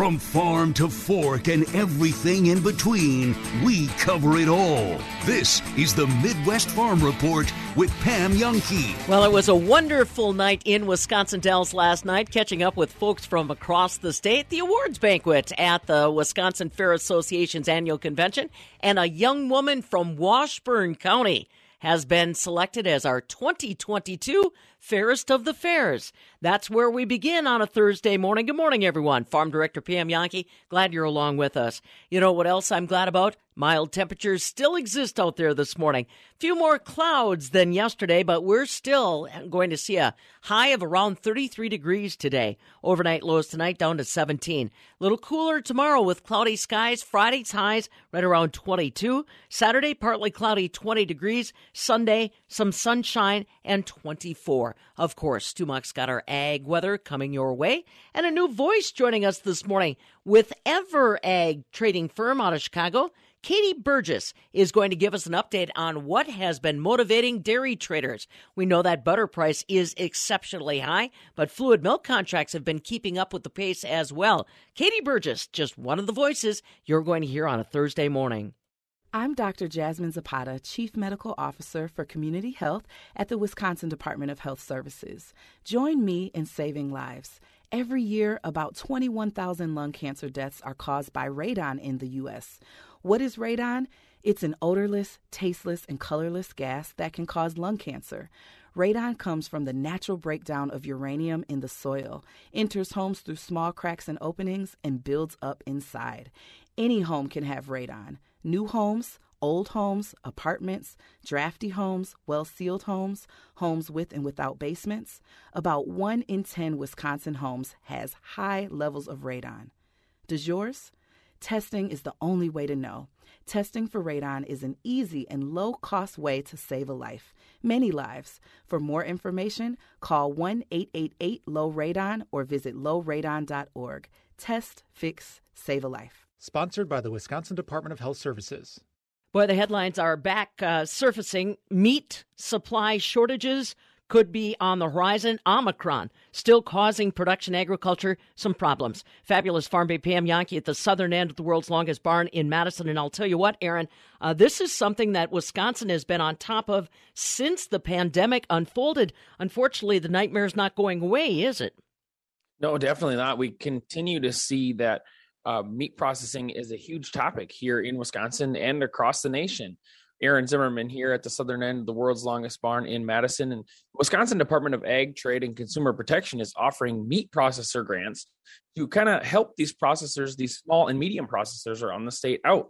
From farm to fork and everything in between, we cover it all. This is the Midwest Farm Report with Pam Jahnke. Well, it was a wonderful night in Wisconsin Dells last night, catching up with folks from across the state. The awards banquet at the Wisconsin Fair Association's annual convention, and a young woman from Washburn County has been selected as our 2022 Fairest of the Fairs. That's where we begin on a Thursday morning. Good morning, everyone. Farm Director Pam Jahnke, glad you're along with us. You know what else I'm glad about? Mild temperatures still exist out there this morning. Few more clouds than yesterday, but we're still going to see a high of around 33 degrees today. Overnight lows tonight down to 17. A little cooler tomorrow with cloudy skies. Friday's highs right around 22. Saturday partly cloudy 20 degrees. Sunday some sunshine and 24. Of course, Stu Muck's got our ag weather coming your way and a new voice joining us this morning with Ever Ag trading firm out of Chicago. Katie Burgess is going to give us an update on what has been motivating dairy traders. We know that butter price is exceptionally high, but fluid milk contracts have been keeping up with the pace as well. Katie Burgess, just one of the voices you're going to hear on a Thursday morning. I'm Dr. Jasmine Zapata, Chief Medical Officer for Community Health at the Wisconsin Department of Health Services. Join me in saving lives. Every year, about 21,000 lung cancer deaths are caused by radon in the U.S. What is radon? It's an odorless, tasteless, and colorless gas that can cause lung cancer. Radon comes from the natural breakdown of uranium in the soil, enters homes through small cracks and openings, and builds up inside. Any home can have radon. New homes, old homes, apartments, drafty homes, well sealed homes, homes with and without basements. About 1 in 10 Wisconsin homes has high levels of radon. Does yours? Testing is the only way to know. Testing for radon is an easy and low cost way to save a life, many lives. For more information, call 1 888 Low Radon or visit lowradon.org. Test, fix, save a life. Sponsored by the Wisconsin Department of Health Services. Boy, the headlines are back uh, surfacing. Meat supply shortages could be on the horizon. Omicron still causing production agriculture some problems. Fabulous Farm Babe Pam Jahnke at the southern end of the world's longest barn in Madison. And I'll tell you what, Aaron, uh, this is something that Wisconsin has been on top of since the pandemic unfolded. Unfortunately, the nightmare is not going away, is it? No, definitely not. We continue to see that uh, meat processing is a huge topic here in Wisconsin and across the nation. Aaron Zimmerman here at the southern end of the world's longest barn in Madison. And Wisconsin Department of Ag, Trade, and Consumer Protection is offering meat processor grants to kind of help these processors, these small and medium processors around the state out.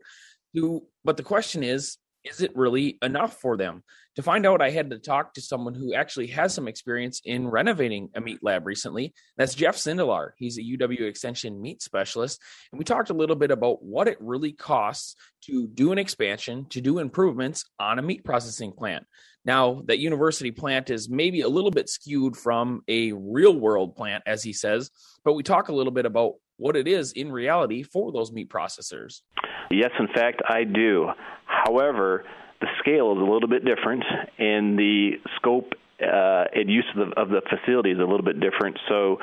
To, but the question is, is it really enough for them? To find out, I had to talk to someone who actually has some experience in renovating a meat lab recently. That's Jeff Sindelar. He's a UW Extension meat specialist. And we talked a little bit about what it really costs to do an expansion, to do improvements on a meat processing plant. Now, that university plant is maybe a little bit skewed from a real world plant, as he says, but we talk a little bit about what it is in reality for those meat processors. Yes, in fact, I do. However, the scale is a little bit different, and the scope uh, and use of the, of the facility is a little bit different. So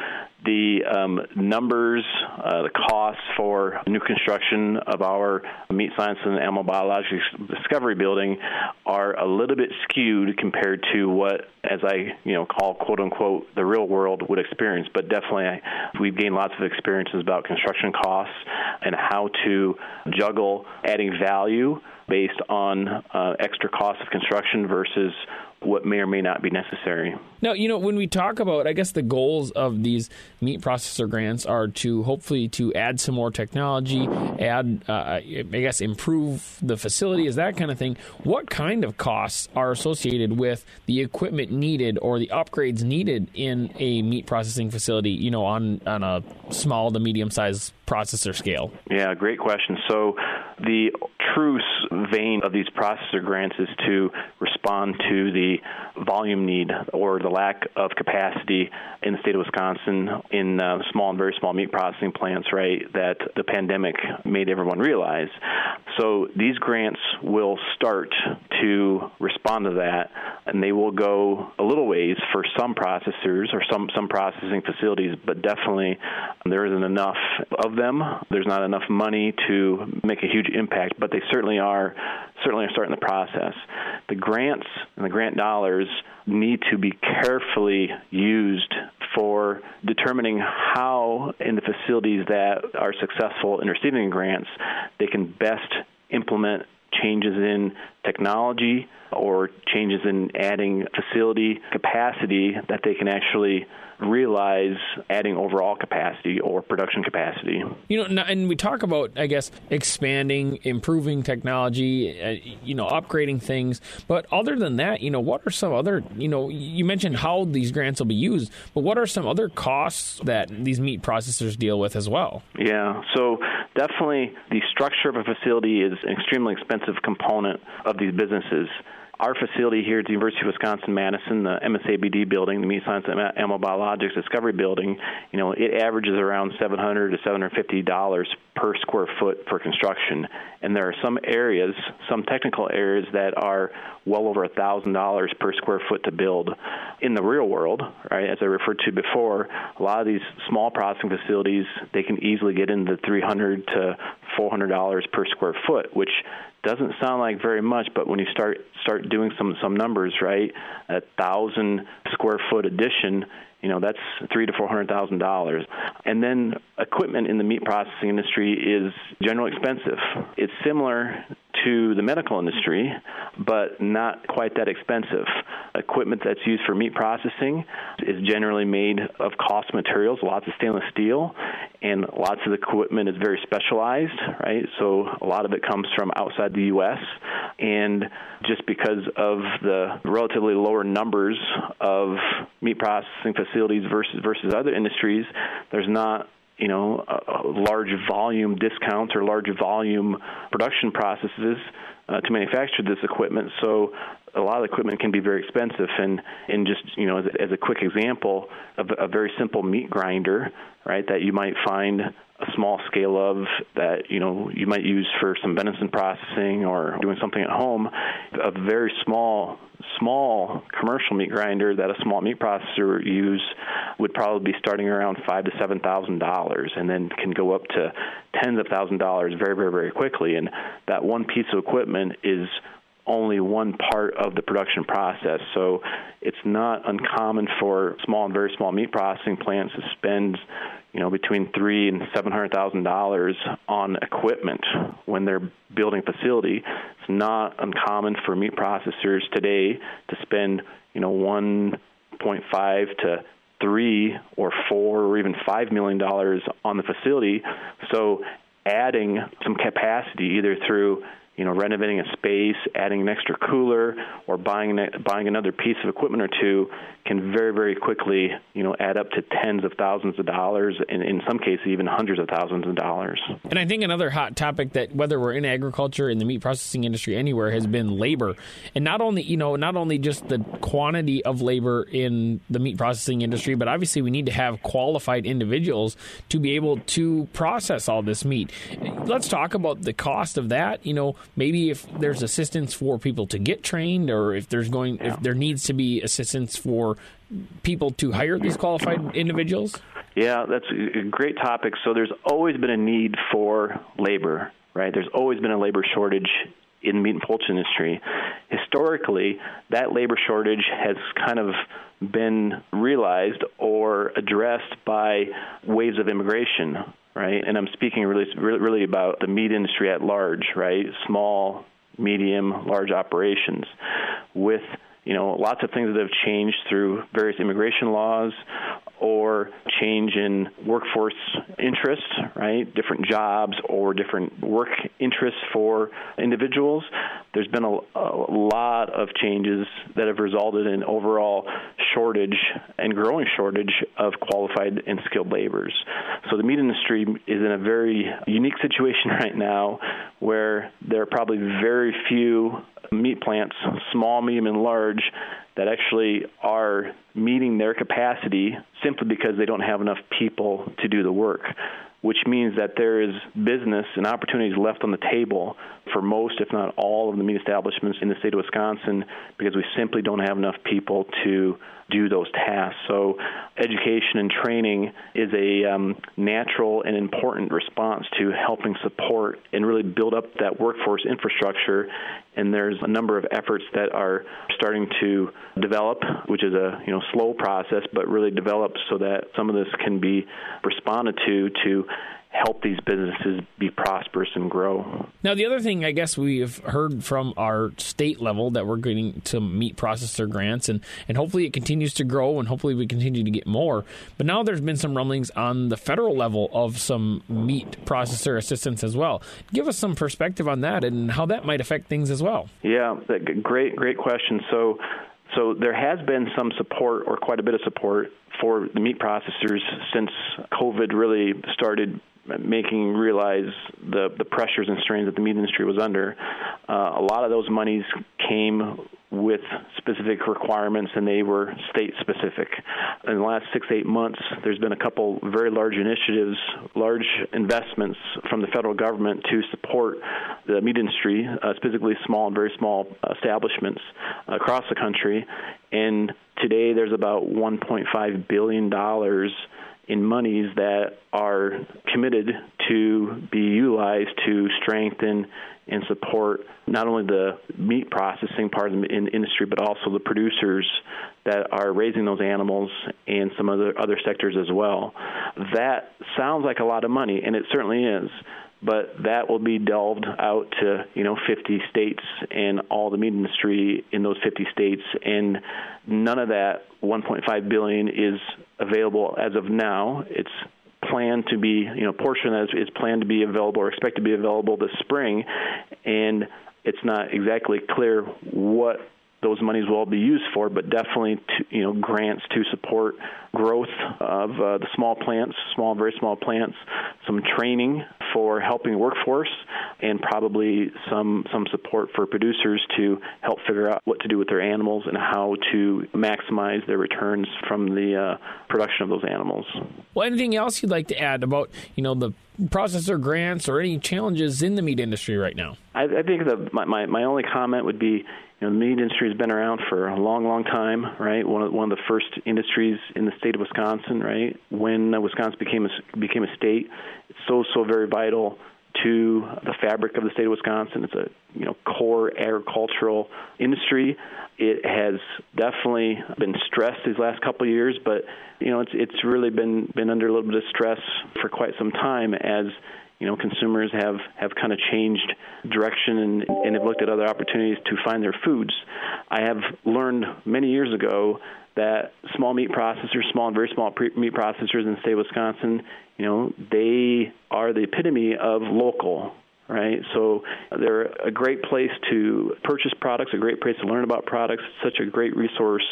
the um, numbers, uh, the costs for new construction of our meat science and animal biology discovery building are a little bit skewed compared to what, as I you know call quote unquote the real world would experience. But definitely, we've gained lots of experiences about construction costs and how to juggle adding value based on uh, extra cost of construction versus what may or may not be necessary. Now, you know, when we talk about, I guess the goals of these meat processor grants are to hopefully to add some more technology, add, uh, I guess, improve the facility, is that kind of thing. What kind of costs are associated with the equipment needed or the upgrades needed in a meat processing facility? You know, on on a small to medium sized processor scale. Yeah, great question. So the true vein of these processor grants is to respond to the volume need or the lack of capacity in the state of Wisconsin in uh, small and very small meat processing plants, right, that the pandemic made everyone realize. So these grants will start to respond to that, and they will go a little ways for some processors or some, some processing facilities, but definitely there isn't enough of them. There's not enough money to make a huge impact, but they certainly are certainly are starting the process. The grants and the grant dollars need to be carefully used for determining how, in the facilities that are successful in receiving grants, they can best implement changes in technology or changes in adding facility capacity that they can actually realize adding overall capacity or production capacity. You know, and we talk about, I guess, expanding, improving technology, uh, you know, upgrading things. But other than that, you know, what are some other, you know, you mentioned how these grants will be used, but what are some other costs that these meat processors deal with as well? Yeah, so definitely the structure of a facility is an extremely expensive component of these businesses our facility here at the University of Wisconsin Madison, the MSABD building, the Meat Science and Animal Biologics Discovery Building, you know, it averages around 700 to 750 dollars per square foot for construction, and there are some areas, some technical areas that are well over a thousand dollars per square foot to build. In the real world, right, as I referred to before, a lot of these small processing facilities they can easily get into 300 to 400 dollars per square foot, which doesn't sound like very much, but when you start start doing some some numbers, right, a thousand square foot addition, you know that's three to four hundred thousand dollars. And then equipment in the meat processing industry is generally expensive. It's similar to the medical industry, but not quite that expensive. Equipment that's used for meat processing is generally made of cost materials, lots of stainless steel, and lots of the equipment is very specialized, right? So a lot of it comes from outside the U.S. And just because of the relatively lower numbers of meat processing facilities versus versus other industries, there's not you know, uh, large volume discounts or large volume production processes uh, to manufacture this equipment. So a lot of equipment can be very expensive. And, and just, you know, as, as a quick example of a very simple meat grinder, right, that you might find a small scale of that you know you might use for some venison processing or doing something at home a very small small commercial meat grinder that a small meat processor would use would probably be starting around five to seven thousand dollars and then can go up to tens of thousand dollars very very very quickly. And that one piece of equipment is only one part of the production process. So it's not uncommon for small and very small meat processing plants to spend you know, between three and seven hundred thousand dollars on equipment when they're building a facility. It's not uncommon for meat processors today to spend, you know, one point five to three or four or even five million dollars on the facility. So adding some capacity either through you know, renovating a space, adding an extra cooler, or buying buying another piece of equipment or two can very very quickly you know add up to tens of thousands of dollars, and in some cases even hundreds of thousands of dollars. And I think another hot topic that whether we're in agriculture, in the meat processing industry, anywhere, has been labor, and not only you know not only just the quantity of labor in the meat processing industry, but obviously we need to have qualified individuals to be able to process all this meat. Let's talk about the cost of that. You know maybe if there's assistance for people to get trained, or if there's going yeah. if there needs to be assistance for people to hire these qualified individuals. Yeah, that's a great topic. So there's always been a need for labor, right? There's always been a labor shortage in the meat and poultry industry. Historically, that labor shortage has kind of been realized or addressed by waves of immigration right? And I'm speaking really, really about the meat industry at large, right? Small, medium, large operations with you know lots of things that have changed through various immigration laws or change in workforce interests, right? Different jobs or different work interests for individuals. There's been a, a lot of changes that have resulted in overall shortage and growing shortage of qualified and skilled laborers. So the meat industry is in a very unique situation right now where there are probably very few meat plants, small, medium, and large, that actually are meeting their capacity simply because they don't have enough people to do the work which means that there is business and opportunities left on the table for most, if not all, of the meat establishments in the state of Wisconsin because we simply don't have enough people to do those tasks. So, education and training is a um, natural and important response to helping support and really build up that workforce infrastructure. And there's a number of efforts that are starting to develop, which is a you know slow process, but really develop so that some of this can be responded to to help these businesses be prosperous and grow. Now, the other thing I guess we've heard from our state level that we're getting to meat processor grants, and, and hopefully it continues to grow, and hopefully we continue to get more. But now there's been some rumblings on the federal level of some meat processor assistance as well. Give us some perspective on that and how that might affect things as well. Yeah, great, great question. So, so there has been some support, or quite a bit of support, for the meat processors since COVID really started making realize the the pressures and strains that the meat industry was under. Uh, a lot of those monies came with specific requirements, and they were state specific. In the last six eight months, there's been a couple very large initiatives, large investments from the federal government to support the meat industry, uh, specifically small and very small establishments across the country. And today, there's about 1.5 billion dollars in monies that are committed to be utilized to strengthen and support not only the meat processing part of the industry, but also the producers that are raising those animals and some other other sectors as well. That sounds like a lot of money, and it certainly is but that will be delved out to you know 50 states and all the meat industry in those 50 states. And none of that 1.5 billion is available as of now. It's planned to be you know portion that is planned to be available or expected to be available this spring. And it's not exactly clear what those monies will all be used for, but definitely to, you know grants to support growth of uh, the small plants, small very small plants, some training for helping workforce, and probably some some support for producers to help figure out what to do with their animals and how to maximize their returns from the uh, production of those animals. Well, anything else you'd like to add about you know the processor grants or any challenges in the meat industry right now? I, I think the, my, my my only comment would be you know, the meat industry has been around for a long, long time, right? One of one of the first industries in the state of Wisconsin, right? When uh, Wisconsin became a became a state, it's so so very vital to the fabric of the state of Wisconsin. It's a you know core agricultural industry. It has definitely been stressed these last couple of years, but you know it's it's really been been under a little bit of stress for quite some time as you know, consumers have, have kind of changed direction and, and have looked at other opportunities to find their foods. I have learned many years ago that small meat processors, small and very small pre- meat processors in the state of Wisconsin, you know, they are the epitome of local, right? So they're a great place to purchase products, a great place to learn about products, such a great resource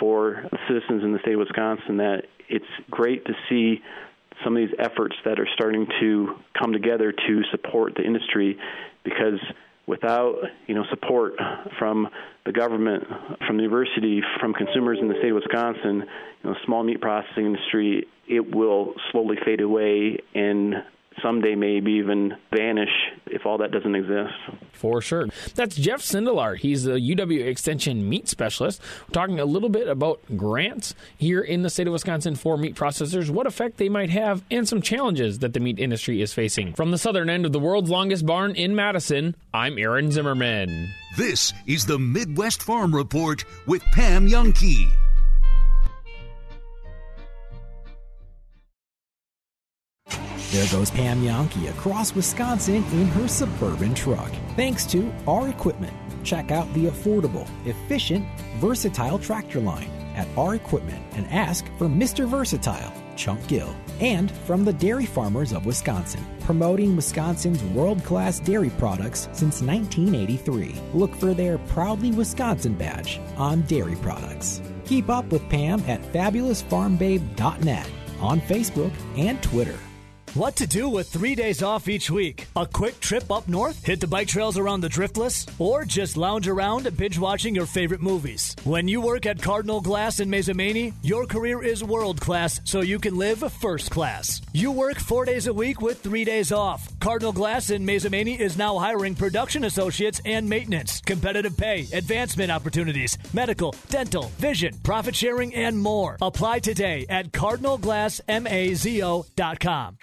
for citizens in the state of Wisconsin that it's great to see some of these efforts that are starting to come together to support the industry because without you know support from the government, from the university, from consumers in the state of Wisconsin, you know, small meat processing industry, it will slowly fade away and someday maybe even vanish if all that doesn't exist. For sure. That's Jeff Sindelar. He's a UW Extension meat specialist. We're talking a little bit about grants here in the state of Wisconsin for meat processors, what effect they might have, and some challenges that the meat industry is facing. From the southern end of the world's longest barn in Madison, I'm Aaron Zimmerman. This is the Midwest Farm Report with Pam Jahnke. There goes Pam Jahnke across Wisconsin in her suburban truck. Thanks to our equipment. Check out the affordable, efficient, versatile tractor line at our equipment and ask for Mr. Versatile, Chunk Gill. And from the Dairy Farmers of Wisconsin, promoting Wisconsin's world class dairy products since 1983. Look for their Proudly Wisconsin badge on dairy products. Keep up with Pam at fabulousfarmbabe.net on Facebook and Twitter. What to do with three days off each week? A quick trip up north? Hit the bike trails around the Driftless? Or just lounge around binge watching your favorite movies? When you work at Cardinal Glass in Mazomanie, your career is world class so you can live first class. You work four days a week with three days off. Cardinal Glass in Mazomanie is now hiring production associates and maintenance, competitive pay, advancement opportunities, medical, dental, vision, profit sharing, and more. Apply today at cardinalglassmazo.com.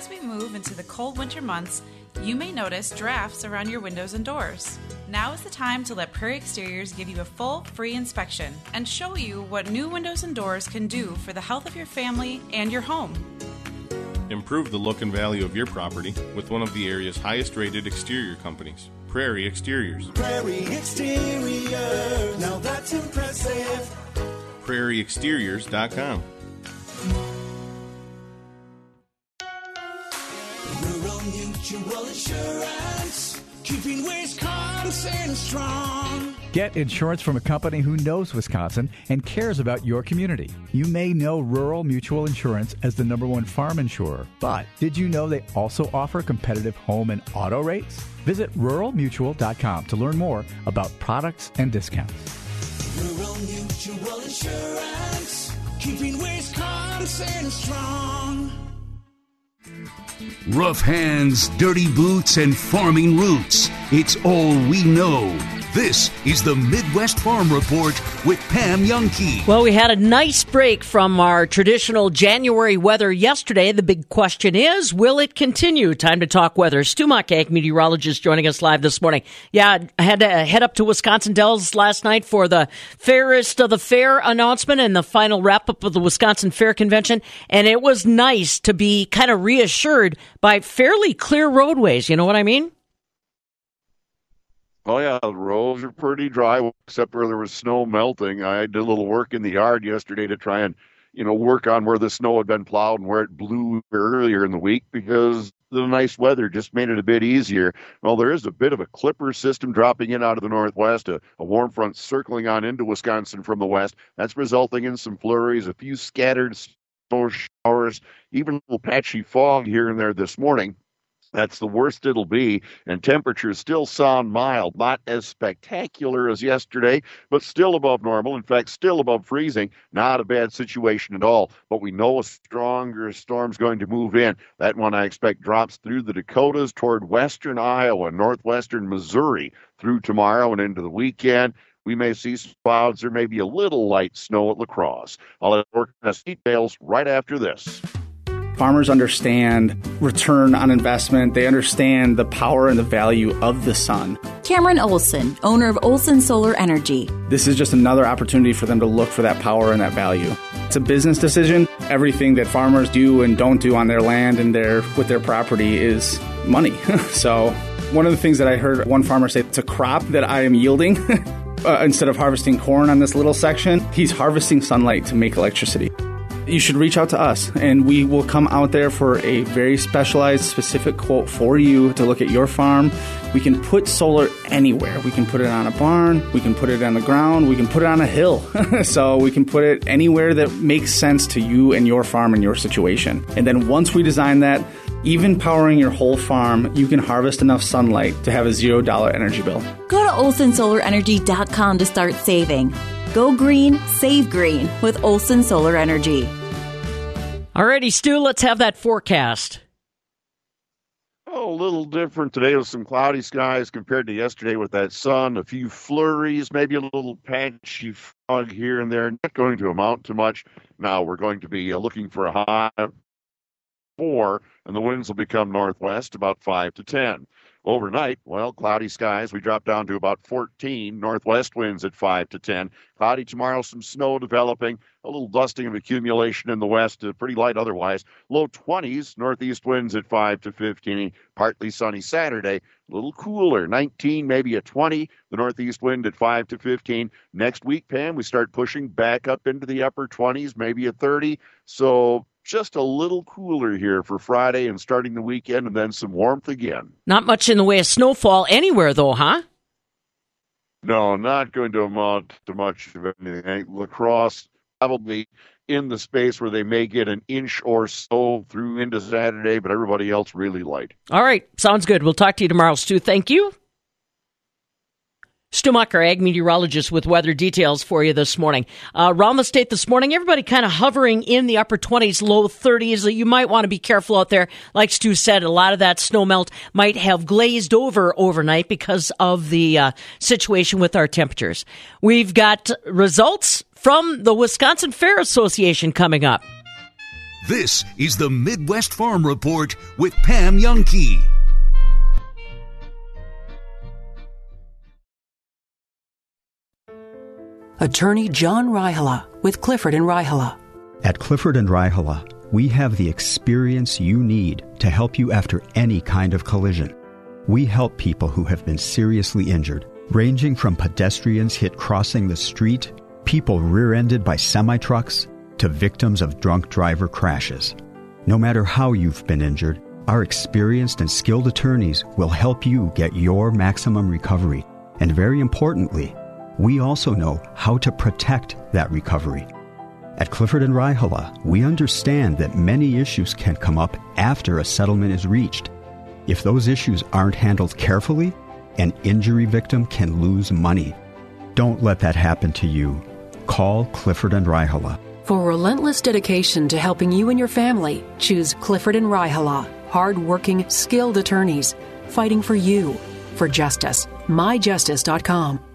As we move into the cold winter months, you may notice drafts around your windows and doors. Now is the time to let Prairie Exteriors give you a full, free inspection and show you what new windows and doors can do for the health of your family and your home. Improve the look and value of your property with one of the area's highest rated exterior companies, Prairie Exteriors. Prairie Exterior, now that's impressive. PrairieExteriors.com. Mutual Insurance, keeping Wisconsin strong. Get insurance from a company who knows Wisconsin and cares about your community. You may know Rural Mutual Insurance as the number one farm insurer, but did you know they also offer competitive home and auto rates? Visit ruralmutual.com to learn more about products and discounts. Rural Mutual Insurance, keeping Wisconsin strong. Rough hands, dirty boots, and farming roots. It's all we know. This is the Midwest Farm Report with Pam Jahnke. Well, we had a nice break from our traditional January weather yesterday. The big question is, will it continue? Time to talk weather. Stu Muck, meteorologist, joining us live this morning. Yeah, I had to head up to Wisconsin Dells last night for the fairest of the fair announcement and the final wrap up of the Wisconsin Fair Convention. And it was nice to be kind of reassured by fairly clear roadways. You know what I mean? Oh yeah, the roads are pretty dry, except where there was snow melting. I did a little work in the yard yesterday to try and, you know, work on where the snow had been plowed and where it blew earlier in the week because the nice weather just made it a bit easier. Well, there is a bit of a clipper system dropping in out of the northwest, a, a warm front circling on into Wisconsin from the west. That's resulting in some flurries, a few scattered snow showers, even a little patchy fog here and there this morning. That's the worst it'll be. And temperatures still sound mild, not as spectacular as yesterday, but still above normal. In fact, still above freezing. Not a bad situation at all. But we know a stronger storm's going to move in. That one I expect drops through the Dakotas toward western Iowa, northwestern Missouri through tomorrow and into the weekend. We may see clouds. There may be a little light snow at La Crosse. I'll have work details right after this. Farmers understand return on investment. They understand the power and the value of the sun. Cameron Olson, owner of Olson Solar Energy. This is just another opportunity for them to look for that power and that value. It's a business decision. Everything that farmers do and don't do on their land and their with their property is money. so, one of the things that I heard one farmer say, it's a crop that I am yielding. uh, instead of harvesting corn on this little section, he's harvesting sunlight to make electricity you should reach out to us and we will come out there for a very specialized, specific quote for you to look at your farm. We can put solar anywhere. We can put it on a barn, we can put it on the ground, we can put it on a hill. so we can put it anywhere that makes sense to you and your farm and your situation. And then once we design that, even powering your whole farm, you can harvest enough sunlight to have a $0 energy bill. Go to olsonsolarenergy.com to start saving. Go green, save green with Olson Solar Energy. Alrighty, Stu, let's have that forecast. Oh, a little different today with some cloudy skies compared to yesterday with that sun, a few flurries, maybe a little patchy fog here and there. Not going to amount to much. Now we're going to be uh, looking for a high four, and the winds will become northwest about five to ten. Overnight, well, cloudy skies. We drop down to about 14. Northwest winds at 5 to 10. Cloudy tomorrow, some snow developing. A little dusting of accumulation in the west, uh, pretty light otherwise. Low 20s. Northeast winds at 5 to 15. Partly sunny Saturday. A little cooler, 19, maybe a 20. The northeast wind at 5 to 15. Next week, Pam, we start pushing back up into the upper 20s, maybe a 30. So just a little cooler here for Friday and starting the weekend, and then some warmth again. Not much in the way of snowfall anywhere, though, huh? No, not going to amount to much of anything. I La Crosse probably in the space where they may get an inch or so through into Saturday, but everybody else really light. All right. Sounds good. We'll talk to you tomorrow, Stu. Thank you. Stu Mucker, ag meteorologist with weather details for you this morning. Uh, around the state this morning, everybody kind of hovering in the upper 20s, low 30s. You might want to be careful out there. Like Stu said, a lot of that snow melt might have glazed over overnight because of the uh, situation with our temperatures. We've got results from the Wisconsin Fair Association coming up. This is the Midwest Farm Report with Pam Jahnke. Attorney John Raihala with Clifford and Raihala. At Clifford and Raihala, we have the experience you need to help you after any kind of collision. We help people who have been seriously injured, ranging from pedestrians hit crossing the street, people rear ended by semi trucks, to victims of drunk driver crashes. No matter how you've been injured, our experienced and skilled attorneys will help you get your maximum recovery. And very importantly, we also know how to protect that recovery. At Clifford and Raihala, we understand that many issues can come up after a settlement is reached. If those issues aren't handled carefully, an injury victim can lose money. Don't let that happen to you. Call Clifford and Raihala. For relentless dedication to helping you and your family, choose Clifford and Raihala, hard-working, skilled attorneys fighting for you, for justice. MyJustice.com.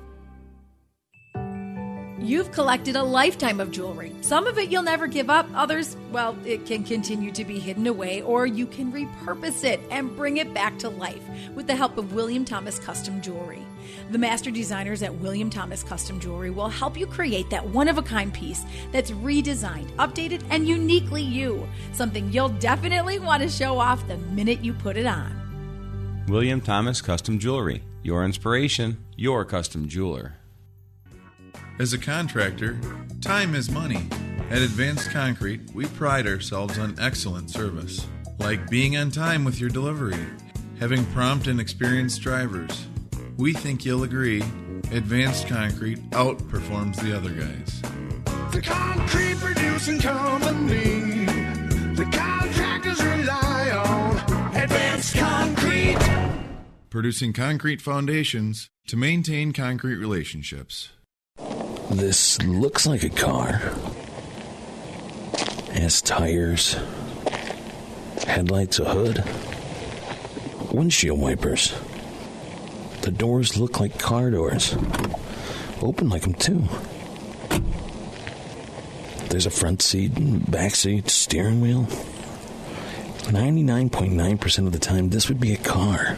You've collected a lifetime of jewelry. Some of it you'll never give up, others, well, it can continue to be hidden away, or you can repurpose it and bring it back to life with the help of William Thomas Custom Jewelry. The master designers at William Thomas Custom Jewelry will help you create that one of a kind piece that's redesigned, updated, and uniquely you. Something you'll definitely want to show off the minute you put it on. William Thomas Custom Jewelry. Your inspiration, your custom jeweler. As a contractor, time is money. At Advanced Concrete, we pride ourselves on excellent service, like being on time with your delivery, having prompt and experienced drivers. We think you'll agree, Advanced Concrete outperforms the other guys. The concrete producing company. The contractors rely on advanced concrete. Producing concrete foundations to maintain concrete relationships. This looks like a car. It has tires, headlights, a hood, windshield wipers. The doors look like car doors. Open like them, too. There's a front seat, back seat, steering wheel. 99.9% of the time, this would be a car.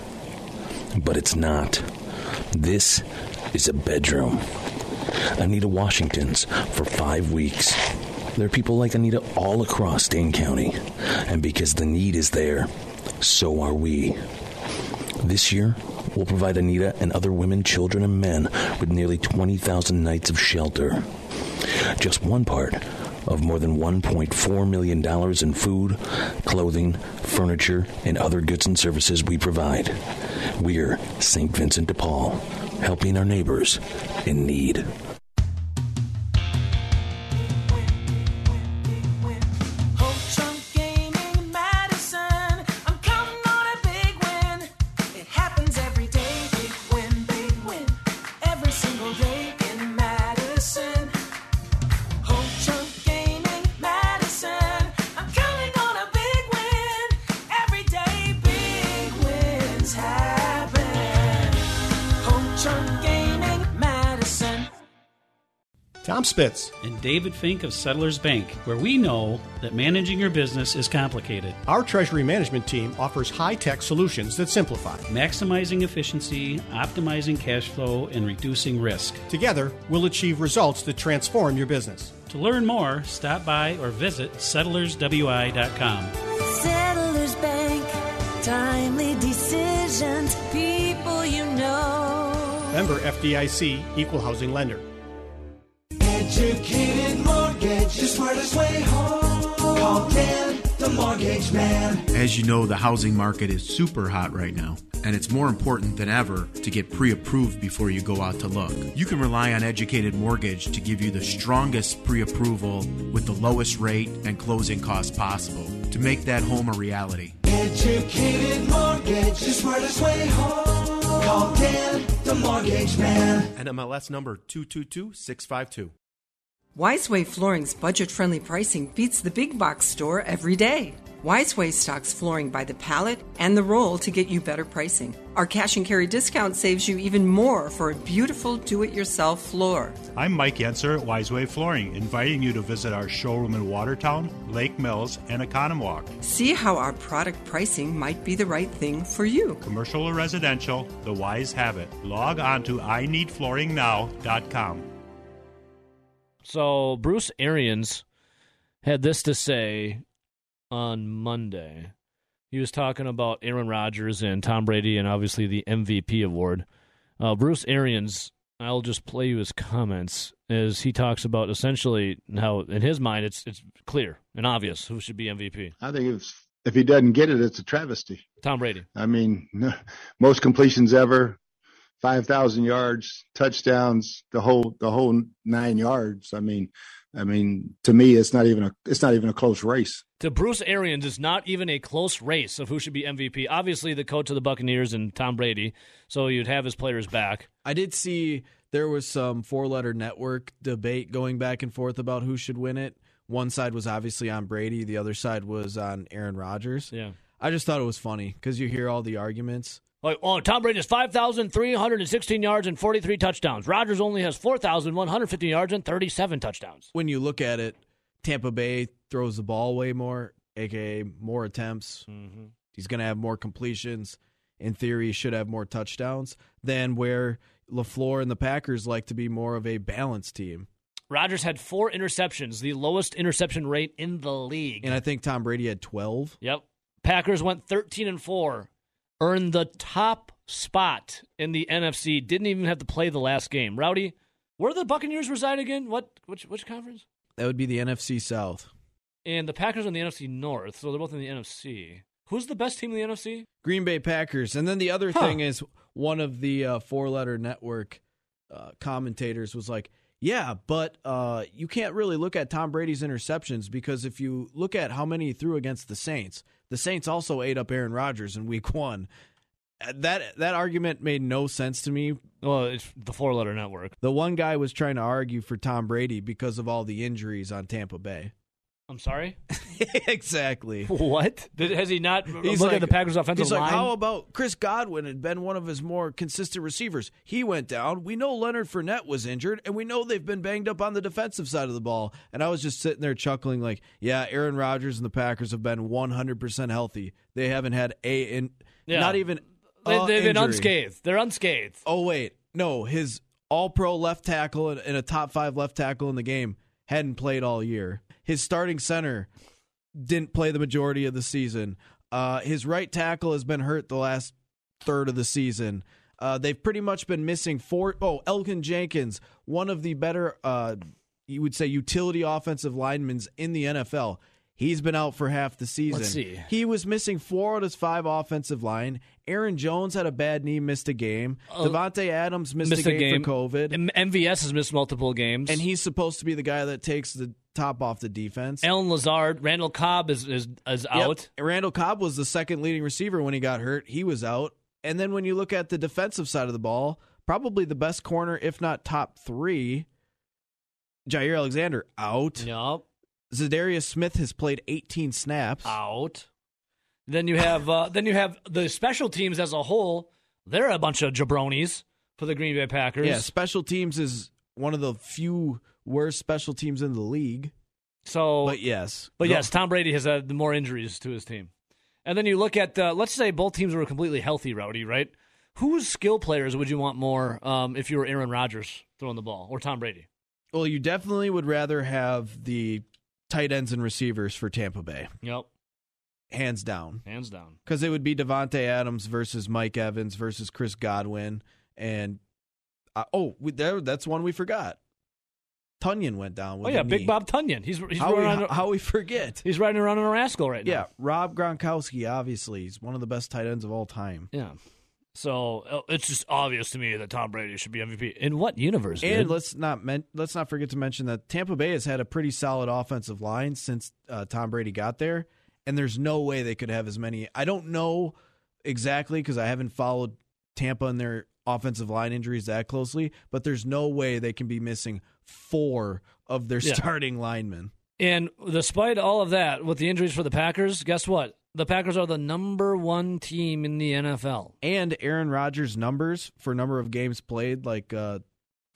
But it's not. This is a bedroom. Anita Washington's for five weeks. There are people like Anita all across Dane County. And because the need is there, so are we. This year, we'll provide Anita and other women, children, and men with nearly 20,000 nights of shelter. Just one part of more than $1.4 million in food, clothing, furniture, and other goods and services we provide. We're St. Vincent de Paul, helping our neighbors in need. Tom Spitz and David Fink of Settlers Bank, where we know that managing your business is complicated. Our treasury management team offers high tech solutions that simplify, maximizing efficiency, optimizing cash flow, and reducing risk. Together, we'll achieve results that transform your business. To learn more, stop by or visit settlerswi.com. Settlers Bank, timely decisions, people you know. Member FDIC, Equal Housing Lender. Educated mortgage, the smartest way home. Call Dan, the mortgage man. As you know, the housing market is super hot right now. and it's more important than ever to get pre approved before you go out to look. You can rely on Educated Mortgage to give you the strongest pre approval with the lowest rate and closing costs possible to make that home a reality. Educated mortgage, the smartest way home. Call Dan, the mortgage man. NMLS number 222652. Wiseway Flooring's budget friendly pricing beats the big box store every day. Wiseway stocks flooring by the pallet and the roll to get you better pricing. Our cash and carry discount saves you even more for a beautiful do it yourself floor. I'm Mike Yenser at Wiseway Flooring, inviting you to visit our showroom in Watertown, Lake Mills, and Oconomowoc. See how our product pricing might be the right thing for you. Commercial or residential, the wise have it. Log on to ineedflooringnow.com. So Bruce Arians had this to say on Monday. He was talking about Aaron Rodgers and Tom Brady and obviously the MVP award. Uh, Bruce Arians, I'll just play you his comments as he talks about essentially how, in his mind, it's it's clear and obvious who should be MVP. I think if if he doesn't get it, it's a travesty. Tom Brady. I mean, most completions ever, five thousand yards, touchdowns, the whole the whole nine yards. I mean, I mean, to me, it's not even a it's not even a close race. To Bruce Arians, it's not even a close race of who should be MVP. Obviously, the coach of the Buccaneers and Tom Brady, so you'd have his players back. I did see there was some four letter network debate going back and forth about who should win it. One side was obviously on Brady, the other side was on Aaron Rodgers. Yeah. I just thought it was funny because you hear all the arguments. Like, oh, Tom Brady has 5,316 yards and 43 touchdowns. Rodgers only has 4,150 yards and 37 touchdowns. When you look at it, Tampa Bay throws the ball way more, aka more attempts. Mm-hmm. He's going to have more completions. In theory, he should have more touchdowns than where LaFleur and the Packers like to be more of a balanced team. Rodgers had four interceptions, the lowest interception rate in the league. And I think Tom Brady had 12. Yep. Packers went 13 and 4, earned the top spot in the NFC, didn't even have to play the last game. Rowdy, where do the Buccaneers reside again? What which which conference? That would be the NFC South. And the Packers are in the NFC North, so they're both in the NFC. Who's the best team in the NFC? Green Bay Packers. And then the other Huh. thing is one of the uh, four letter network uh, commentators was like, yeah, but uh, you can't really look at Tom Brady's interceptions because if you look at how many he threw against the Saints, the Saints also ate up Aaron Rodgers in week one. Uh, That that argument made no sense to me. Well, it's the four letter network. The one guy was trying to argue for Tom Brady because of all the injuries on Tampa Bay. I'm sorry? exactly. What? Did, has he not He's looked like, at the Packers offensive he's line? like, how about Chris Godwin had been one of his more consistent receivers? He went down. We know Leonard Fournette was injured, and we know they've been banged up on the defensive side of the ball. And I was just sitting there chuckling, like, yeah, Aaron Rodgers and the Packers have been 100% healthy. They haven't had a, in, Yeah. not even They, a they've been injury. unscathed. They're unscathed. Oh wait, no, his All-Pro left tackle and, and a top five left tackle in the game hadn't played all year. His starting center didn't play the majority of the season. Uh, his right tackle has been hurt the last third of the season. Uh, they've pretty much been missing four oh Elgton Jenkins, one of the better, uh, you would say, utility offensive linemen in the NFL. He's been out for half the season. Let's see. He was missing four out of his five offensive line. Aaron Jones had a bad knee, missed a game. Oh, Davante Adams missed, a, game for COVID. MVS has missed multiple games. And he's supposed to be the guy that takes the top off the defense. Allen Lazard, Randall Cobb is is, is Yep. out. Randall Cobb was the second leading receiver when he got hurt. He was out. And then when you look at the defensive side of the ball, probably the best corner, if not top three, Jaire Alexander out. Yep. Za'Darius Smith has played 18 snaps. Out. Then you have uh, then you have the special teams as a whole. They're a bunch of jabronis for the Green Bay Packers. Yeah, special teams is one of the few worst special teams in the league. So, But yes. But yes, Tom Brady has had more injuries to his team. And then you look at, uh, let's say both teams were completely healthy, Rowdy, right? Whose skill players would you want more um, if you were Aaron Rodgers throwing the ball or Tom Brady? Well, you definitely would rather have the tight ends and receivers for Tampa Bay, Yep, hands down. hands down. Because it would be Davante Adams versus Mike Evans versus Chris Godwin, and uh, oh, we, there, that's one we forgot. Tonyan went down. With oh yeah, Big knee. Bob Tonyan. He's he's How we, around, how we forget? he's riding around in a rascal right now. Yeah, Rob Gronkowski. Obviously, he's one of the best tight ends of all time. Yeah. So uh, it's just obvious to me that Tom Brady should be MVP. In what universe? And let's not men- let's not forget to mention that Tampa Bay has had a pretty solid offensive line since uh, Tom Brady got there, and there's no way they could have as many. I don't know exactly because I haven't followed Tampa and their offensive line injuries that closely, but there's no way they can be missing four of their Yeah. starting linemen. And despite all of that, with the injuries for the Packers, guess what? The Packers are the number one team in the NFL. and Aaron Rodgers' numbers for number of games played, like uh,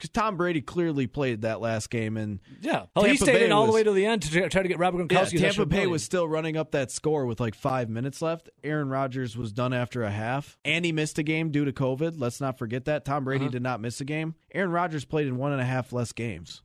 because Tom Brady clearly played that last game, and Yeah. Oh, he stayed Bay in all the way to the end to try- to get Robert yeah, Tampa Bay was still running up that score with like five minutes left. Aaron Rodgers was done after a half, and he missed a game due to COVID. Let's not forget that Tom Brady Uh-huh. did not miss a game. Aaron Rodgers played in one and a half less games.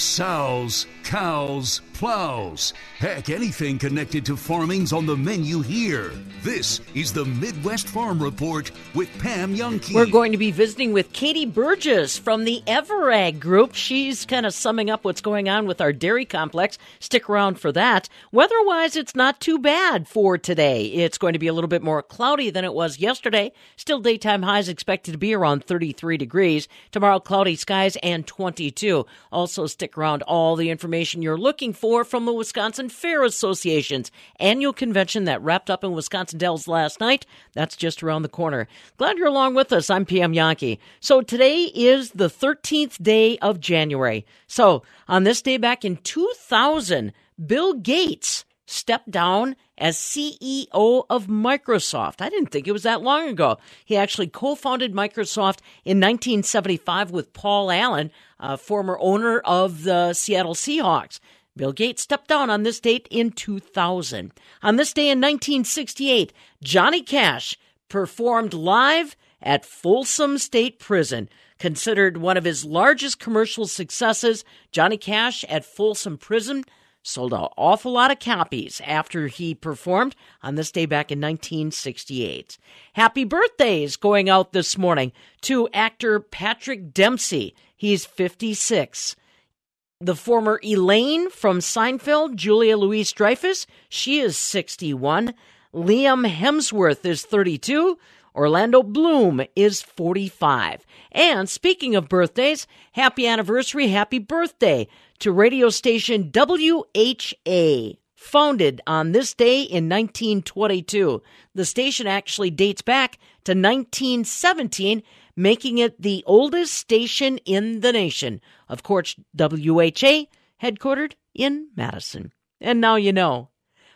Sows, cows, plows. Heck, anything connected to farming's on the menu here. This is the Midwest Farm Report with Pam Jahnke. We're going to be visiting with Katie Burgess from the EverAg Group. She's kind of summing up what's going on with our dairy complex. Stick around for that. Weather-wise, it's not too bad for today. It's going to be a little bit more cloudy than it was yesterday. Still daytime highs expected to be around 33 degrees. Tomorrow, cloudy skies and 22. Also, stick around all the information you're looking for from the Wisconsin Fair Association's annual convention that wrapped up in Wisconsin Dells last night. That's just around the corner. Glad you're along with us. I'm Pam Jahnke. So today is the 13th day of January. So on this day back in 2000, Bill Gates stepped down as CEO of Microsoft. I didn't think it was that long ago. He actually co founded Microsoft in 1975 with Paul Allen, a former owner of the Seattle Seahawks. Bill Gates stepped down on this date in 2000. On this day in 1968, Johnny Cash performed live at Folsom State Prison. Considered one of his largest commercial successes, Johnny Cash at Folsom Prison sold an awful lot of copies after he performed on this day back in 1968. Happy birthdays going out this morning to actor Patrick Dempsey. He's 56 the former Elaine from Seinfeld, Julia Louis-Dreyfus, she is 61. Liam Hemsworth is 32. Orlando Bloom is 45. And speaking of birthdays, happy anniversary, happy birthday to radio station WHA. Founded on this day in 1922. The station actually dates back to 1917, making it the oldest station in the nation. Of course, WHA, headquartered in Madison. And now you know.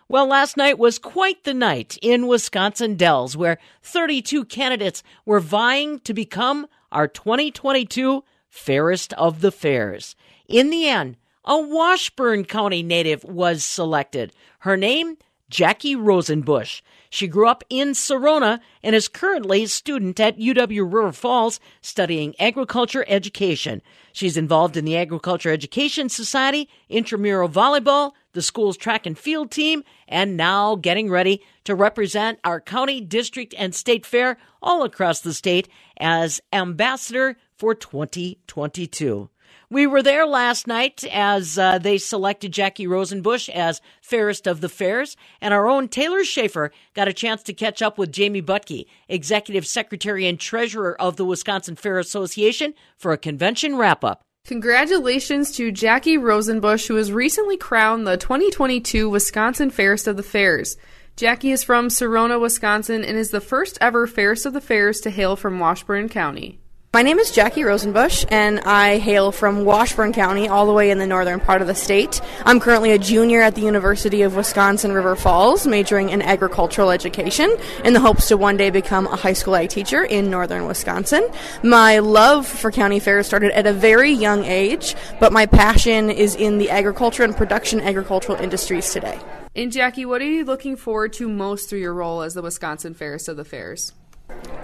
Well, last night was quite the night in Wisconsin Dells, where 32 candidates were vying to become our 2022 Fairest of the Fairs. In the end, a Washburn County native was selected. Her name, Jackie Rosenbush. She grew up in Sarona and is currently a student at UW River Falls studying agriculture education. She's involved in the Agriculture Education Society, intramural volleyball, the school's track and field team, and now getting ready to represent our county, district, and state fair all across the state as ambassador for 2022. We were there last night as uh, they selected Jackie Rosenbush as fairest of the fairs, and our own Taylor Schaefer got a chance to catch up with Jamie Butke, executive secretary and treasurer of the Wisconsin Fair Association, for a convention wrap up. Congratulations to Jackie Rosenbush, who was recently crowned the 2022 Wisconsin Fairest of the Fairs. Jackie is from Sarona, Wisconsin, and is the first ever Fairest of the Fairs to hail from Washburn County. My name is Jackie Rosenbush, and I hail from Washburn County, all the way in the northern part of the state. I'm currently a junior at the University of Wisconsin River Falls, majoring in agricultural education, in the hopes to one day become a high school ag teacher in northern Wisconsin. My love for county fairs started at a very young age, but my passion is in the agriculture and production agricultural industries today. And Jackie, what are you looking forward to most through your role as the Wisconsin Fairest of the Fairs?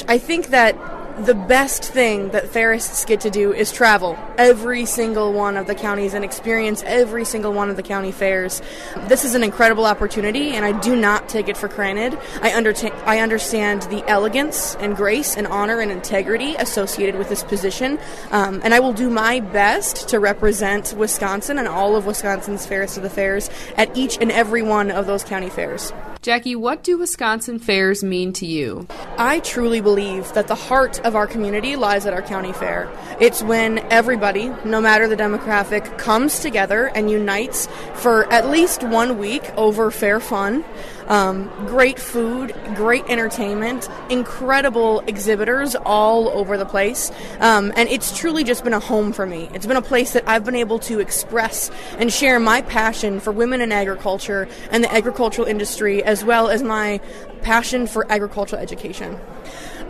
I think that the best thing that Fairests get to do is travel every single one of the counties and experience every single one of the county fairs. This is an incredible opportunity, and I do not take it for granted. I, underta- I understand the elegance and grace and honor and integrity associated with this position, um, and I will do my best to represent Wisconsin and all of Wisconsin's fairest of the fairs at each and every one of those county fairs. Jackie, what do Wisconsin fairs mean to you? I truly believe that the heart of our community lies at our county fair. It's when everybody, no matter the demographic, comes together and unites for at least one week over fair fun. Um, great food, great entertainment, incredible exhibitors all over the place. Um, and it's truly just been a home for me. It's been a place that I've been able to express and share my passion for women in agriculture and the agricultural industry, as well as my passion for agricultural education.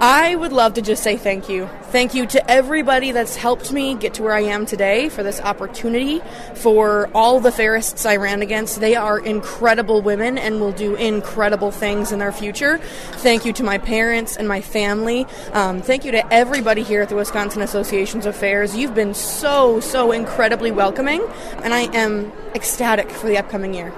I would love to just say thank you. Thank you to everybody that's helped me get to where I am today for this opportunity, for all the fairests I ran against. They are incredible women and will do incredible things in their future. Thank you to my parents and my family. Um, thank you to everybody here at the Wisconsin Associations of Fairs. You've been so, so incredibly welcoming, and I am ecstatic for the upcoming year.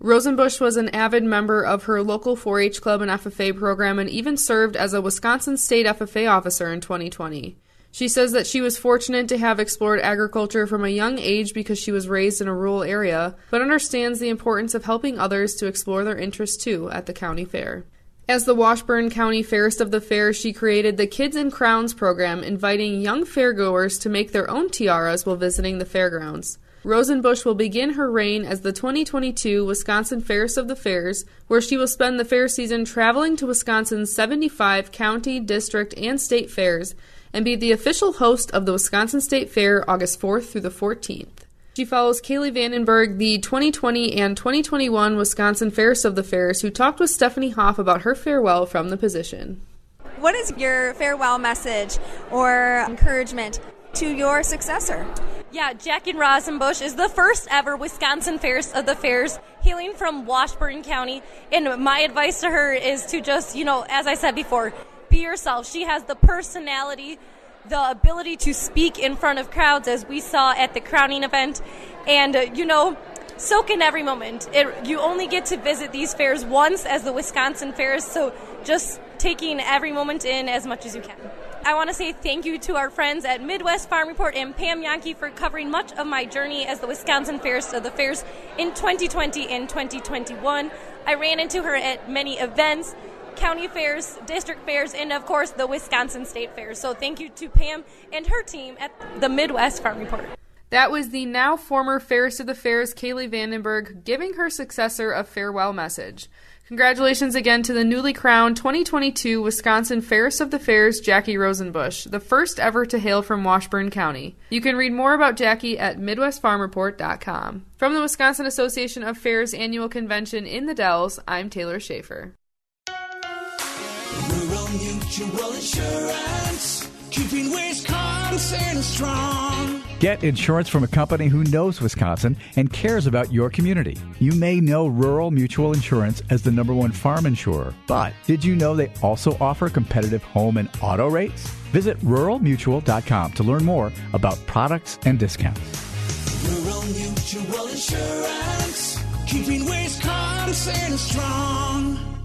Rosenbush was an avid member of her local 4 H club and FFA program and even served as a Wisconsin State FFA officer in 2020. She says that she was fortunate to have explored agriculture from a young age because she was raised in a rural area, but understands the importance of helping others to explore their interests too at the county fair. As the Washburn County Fairest of the Fair, she created the Kids in Crowns program, inviting young fairgoers to make their own tiaras while visiting the fairgrounds. Rosenbush will begin her reign as the 2022 Wisconsin Fairest of the Fairs, where she will spend the fair season traveling to Wisconsin's 75 county, district, and state fairs and be the official host of the Wisconsin State Fair August 4th through the 14th. She follows Kaylee Vandenberg, the 2020 and 2021 Wisconsin Fairest of the Fairs, who talked with Stephanie Hoff about her farewell from the position. What is your farewell message or encouragement to your successor? Yeah, Jackie Rosenbush is the first ever Wisconsin Fairest of the Fairs, hailing from Washburn County. And my advice to her is to just, you know, as I said before, be yourself. She has the personality, the ability to speak in front of crowds, as we saw at the crowning event. And, uh, you know, soak in every moment. It, you only get to visit these fairs once as the Wisconsin Fairs, so just taking every moment in as much as you can. I want to say thank you to our friends at Midwest Farm Report and Pam Jahnke for covering much of my journey as the Wisconsin Fairest of the Fairs in 2020 and 2021. I ran into her at many events, county fairs, district fairs, and of course the Wisconsin State Fairs. So thank you to Pam and her team at the Midwest Farm Report. That was the now former Fairest of the Fairs, Kaylee Vandenberg, giving her successor a farewell message. Congratulations again to the newly crowned 2022 Wisconsin Fairest of the Fairs, Jackie Rosenbush, the first ever to hail from Washburn County. You can read more about Jackie at MidwestFarmReport.com. From the Wisconsin Association of Fairs annual convention in the Dells, I'm Taylor Schaefer. Mutual Insurance, keeping Wisconsin strong. Get insurance from a company who knows Wisconsin and cares about your community. You may know Rural Mutual Insurance as the number one farm insurer, but did you know they also offer competitive home and auto rates? Visit ruralmutual.com to learn more about products and discounts. Rural Mutual Insurance, keeping Wisconsin strong.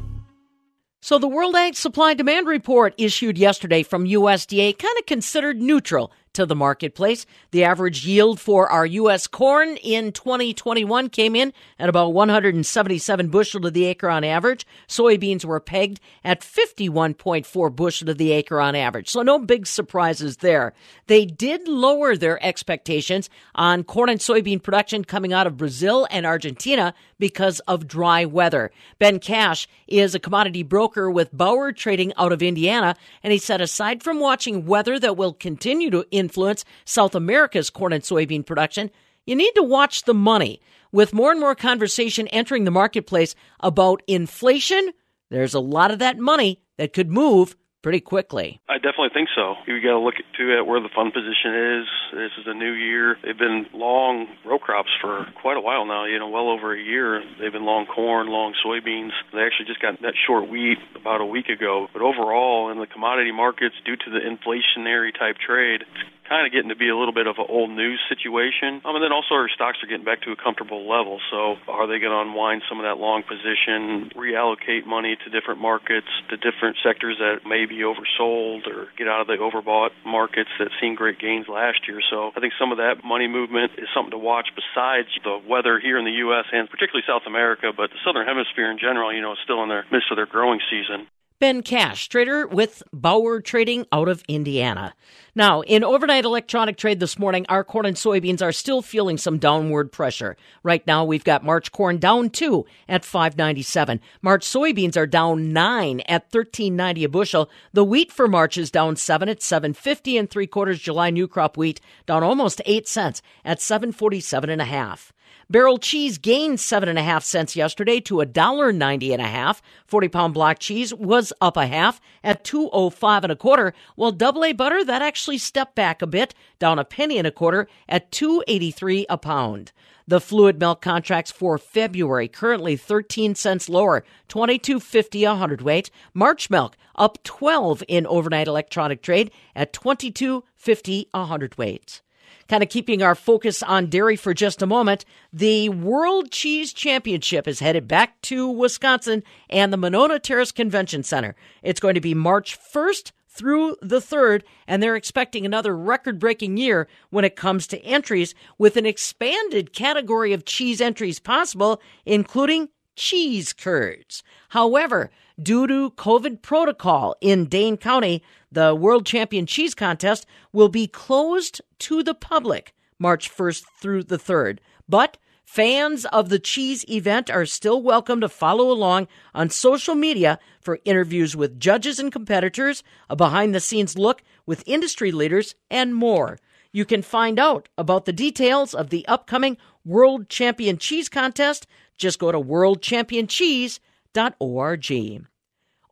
So the World Ag Supply Demand Report issued yesterday from USDA kind of considered neutral to the marketplace. The average yield for our U.S. corn in 2021 came in at about 177 bushel to the acre on average. Soybeans were pegged at 51.4 bushel to the acre on average. So no big surprises there. They did lower their expectations on corn and soybean production coming out of Brazil and Argentina because of dry weather. Ben Cash is a commodity broker with Bower Trading out of Indiana, and he said aside from watching weather that will continue to influence South America's corn and soybean production, you need to watch the money. With more and more conversation entering the marketplace about inflation, there's a lot of that money that could move pretty quickly. I definitely think so. You got to look at too at where the fund position is. This is a new year. They've been long row crops for quite a while now. You know, well over a year. They've been long corn, long soybeans. They actually just got that short wheat about a week ago. But overall, in the commodity markets, due to the inflationary type trade, kind of getting to be a little bit of an old news situation. Um, and then also our stocks are getting back to a comfortable level. So are they going to unwind some of that long position, reallocate money to different markets, to different sectors that may be oversold, or get out of the overbought markets that seen great gains last year? So I think some of that money movement is something to watch besides the weather here in the U.S. and particularly South America, but the Southern Hemisphere in general, you know, is still in their midst of their growing season. Ben Cash, trader with Bower Trading out of Indiana. Now, in overnight electronic trade this morning, our corn and soybeans are still feeling some downward pressure. Right now, we've got March corn down two at 597. March soybeans are down nine at 1390 a bushel. The wheat for March is down seven at 750 and three quarters. July new crop wheat down almost eight cents at 747 and a half. Barrel cheese gained seven and a half cents yesterday to a dollar ninety and a half. Forty pound block cheese was up a half at two oh five and a quarter, while double A butter that actually stepped back a bit, down a penny and a quarter at two eighty three a pound. The fluid milk contracts for February currently 13 cents lower, 22.50 a hundredweight. March milk up 12 in overnight electronic trade at 22.50 a hundredweight. Kind of keeping our focus on dairy for just a moment, the World Cheese Championship is headed back to Wisconsin and the Monona Terrace Convention Center. It's going to be March 1st through the 3rd, and they're expecting another record breaking year when it comes to entries, with an expanded category of cheese entries possible, including cheese curds. However, due to COVID protocol in Dane County, the World Champion Cheese Contest will be closed to the public March 1st through the 3rd. But fans of the cheese event are still welcome to follow along on social media for interviews with judges and competitors, a behind the scenes look with industry leaders, and more. You can find out about the details of the upcoming World Champion Cheese Contest. Just go to worldchampioncheese.org.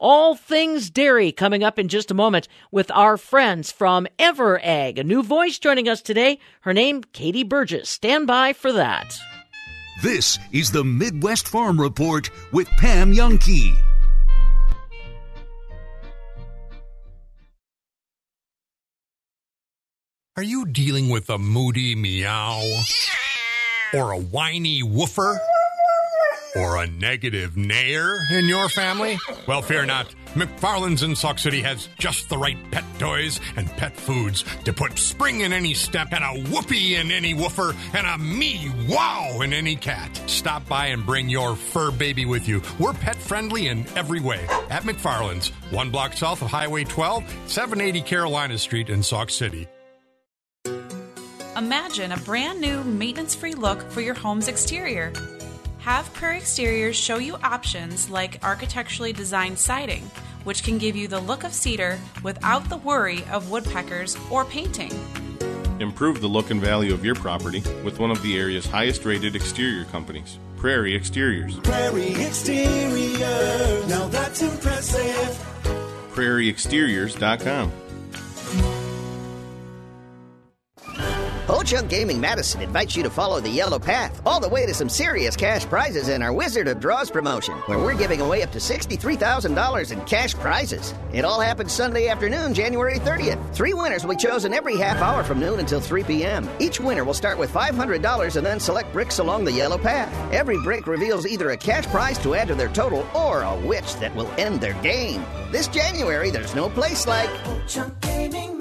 All things dairy coming up in just a moment with our friends from EverAg. A new voice joining us today. Her name, Katie Burgess. Stand by for that. This is the Midwest Farm Report with Pam Jahnke. Are you dealing with a moody meow? Or a whiny woofer? Or a negative nair in your family? Well, fear not. McFarland's in Sauk City has just the right pet toys and pet foods to put spring in any step and a whoopee in any woofer and a me wow in any cat. Stop by and bring your fur baby with you. We're pet friendly in every way. At McFarland's, one block south of Highway 12, 780 Carolina Street in Sauk City. Imagine a brand new maintenance free look for your home's exterior. Have Prairie Exteriors show you options like architecturally designed siding, which can give you the look of cedar without the worry of woodpeckers or painting. Improve the look and value of your property with one of the area's highest rated exterior companies, Prairie Exteriors. Prairie Exterior, now that's impressive. PrairieExteriors.com. Ho Chunk Gaming Madison invites you to follow the yellow path all the way to some serious cash prizes in our Wizard of Draws promotion, where we're giving away up to $63,000 in cash prizes. It all happens Sunday afternoon, January 30th. Three winners will be chosen every half hour from noon until 3 p.m. Each winner will start with $500 and then select bricks along the yellow path. Every brick reveals either a cash prize to add to their total or a witch that will end their game. This January, there's no place like Chunk Gaming.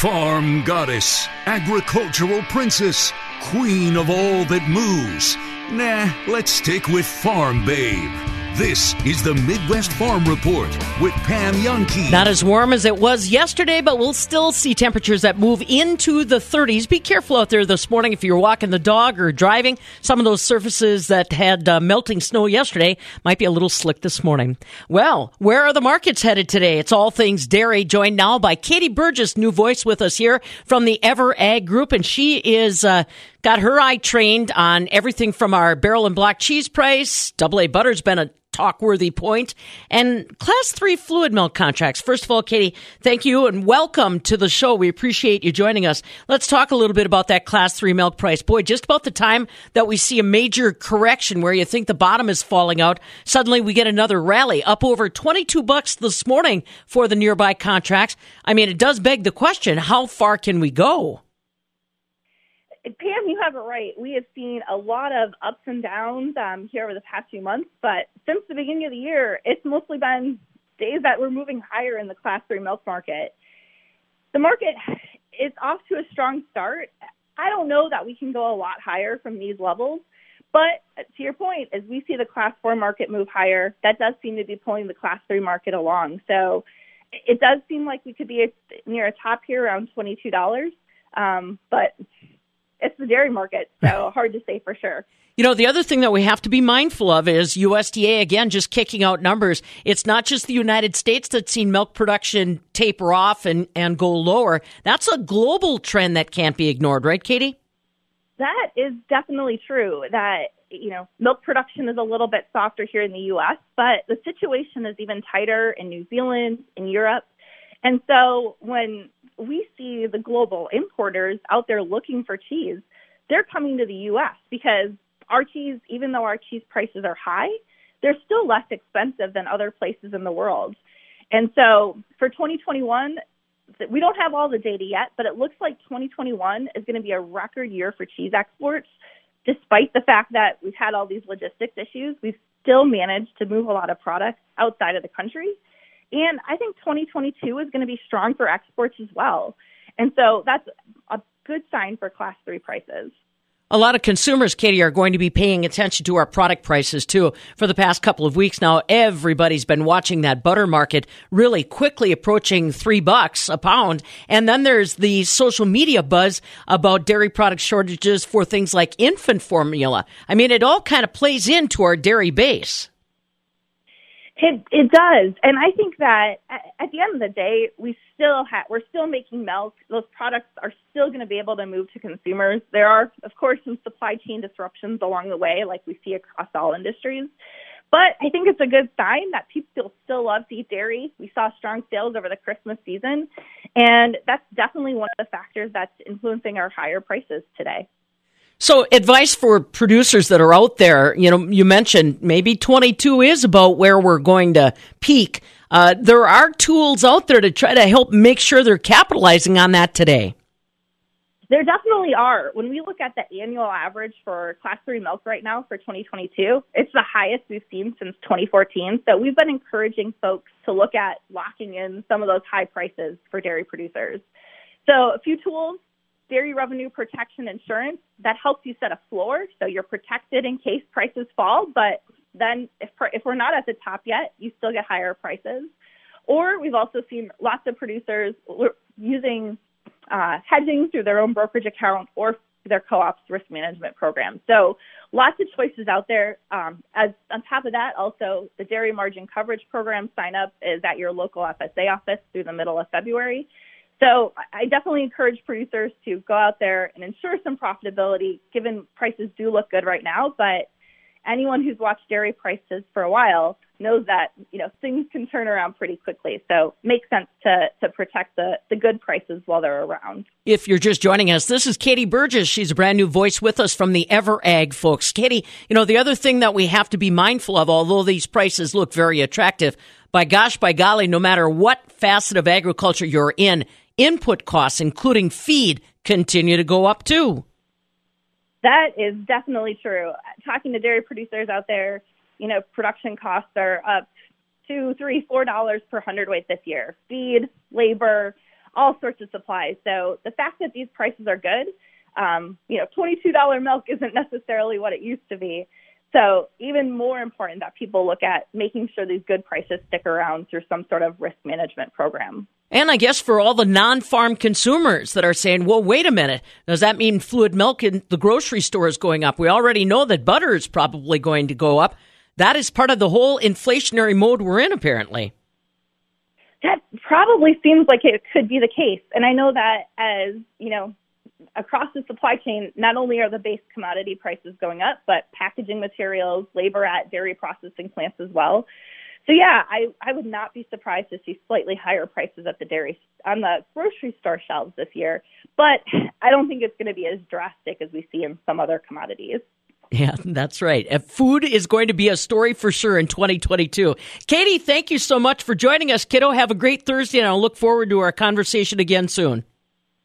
Farm goddess, agricultural princess, queen of all that moves. Nah, let's stick with Farm Babe. This is the Midwest Farm Report with Pam Jahnke. Not as warm as it was yesterday, but we'll still see temperatures that move into the 30s. Be careful out there this morning if you're walking the dog or driving. Some of those surfaces that had uh, melting snow yesterday might be a little slick this morning. Well, where are the markets headed today? It's all things dairy, joined now by Katie Burgess, new voice with us here from the Ever Ag Group, and she is uh, got her eye trained on everything from our barrel and block cheese price. Double A butter's been a talk worthy point, and class three fluid milk contracts. First of all, Katie, thank you and welcome to the show. We appreciate you joining us. Let's talk a little bit about that class three milk price. Boy, just about the time that we see a major correction where you think the bottom is falling out, suddenly we get another rally up over 22 bucks this morning for the nearby contracts. I mean, it does beg the question, how far can we go? Pam, you have it right. We have seen a lot of ups and downs um, here over the past few months, but since the beginning of the year, it's mostly been days that we're moving higher in the class three milk market. The market is off to a strong start. I don't know that we can go a lot higher from these levels, but to your point, as we see the class four market move higher, that does seem to be pulling the class three market along. So it does seem like we could be near a top here around $22. Um, but it's the dairy market, so hard to say for sure. You know, the other thing that we have to be mindful of is USDA, again, just kicking out numbers. It's not just the United States that's seen milk production taper off and, and go lower. That's a global trend that can't be ignored, right, Katie? That is definitely true. That, you know, milk production is a little bit softer here in the U.S., but the situation is even tighter in New Zealand, in Europe. And so when we see the global importers out there looking for cheese, they're coming to the U.S. because our cheese, even though our cheese prices are high, they're still less expensive than other places in the world. And so for 2021, we don't have all the data yet, but it looks like 2021 is going to be a record year for cheese exports. Despite the fact that we've had all these logistics issues, we've still managed to move a lot of products outside of the country. And I think 2022 is going to be strong for exports as well. And so that's a good sign for class three prices. A lot of consumers, Katie, are going to be paying attention to our product prices too. For the past couple of weeks now, everybody's been watching that butter market really quickly approaching three bucks a pound. And then there's the social media buzz about dairy product shortages for things like infant formula. I mean, it all kind of plays into our dairy base. It it does, and I think that at, the end of the day, we still have we're still making milk. Those products are still going to be able to move to consumers. There are, of course, some supply chain disruptions along the way, like we see across all industries. But I think it's a good sign that people still love to eat dairy. We saw strong sales over the Christmas season, and that's definitely one of the factors that's influencing our higher prices today. So, advice for producers that are out there, you know, you mentioned maybe 22 is about where we're going to peak. Uh, there are tools out there to try to help make sure they're capitalizing on that today. There definitely are. When we look at the annual average for class three milk right now for 2022, it's the highest we've seen since 2014. So we've been encouraging folks to look at locking in some of those high prices for dairy producers. So a few tools dairy revenue protection insurance that helps you set a floor so you're protected in case prices fall. But then if, if we're not at the top yet, you still get higher prices. Or we've also seen lots of producers using uh, hedging through their own brokerage account or their co-op's risk management program. So lots of choices out there. Um, as on top of that, also the dairy margin coverage program sign up is at your local FSA office through the middle of February. So I definitely encourage producers to go out there and ensure some profitability, given prices do look good right now. But anyone who's watched dairy prices for a while knows that you know things can turn around pretty quickly. So makes sense to to protect the the good prices while they're around. If you're just joining us, this is Katie Burgess. She's a brand new voice with us from the Ever Ag folks. Katie, you know the other thing that we have to be mindful of, although these prices look very attractive, by gosh, by golly, no matter what facet of agriculture you're in, input costs, including feed, continue to go up too. That is definitely true. Talking to dairy producers out there, you know, production costs are up two, three, four dollars per hundredweight this year. Feed, labor, all sorts of supplies. So the fact that these prices are good, um, you know, twenty-two dollar milk isn't necessarily what it used to be, So even more important that people look at making sure these good prices stick around through some sort of risk management program. And I guess for all the non farm consumers that are saying, well, wait a minute, does that mean fluid milk in the grocery store is going up? We already know that butter is probably going to go up. That is part of the whole inflationary mode we're in, apparently. That probably seems like it could be the case. And I know that as, you know, across the supply chain, not only are the base commodity prices going up, but packaging materials, labor at dairy processing plants as well. So yeah, I, I would not be surprised to see slightly higher prices at the dairy on the grocery store shelves this year, but I don't think it's going to be as drastic as we see in some other commodities. Yeah, that's right. Uh, food is going to be a story for sure in 2022. Katie, thank you so much for joining us, kiddo. Have a great Thursday, and I'll look forward to our conversation again soon.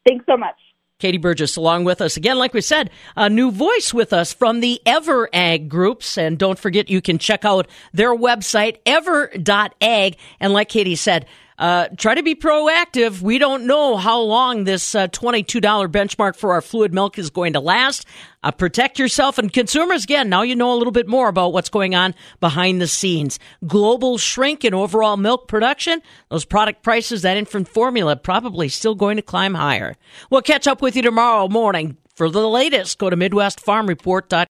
Thanks so much. Katie Burgess along with us again. Like we said, a new voice with us from the Ever Ag groups. And don't forget, you can check out their website, ever.ag. And like Katie said, uh, try to be proactive. We don't know how long this uh, $22 benchmark for our fluid milk is going to last. Uh, protect yourself and consumers. Again, now you know a little bit more about what's going on behind the scenes. Global shrink in overall milk production. Those product prices, that infant formula, probably still going to climb higher. We'll catch up with you tomorrow morning. For the latest, go to MidwestFarmReport.com.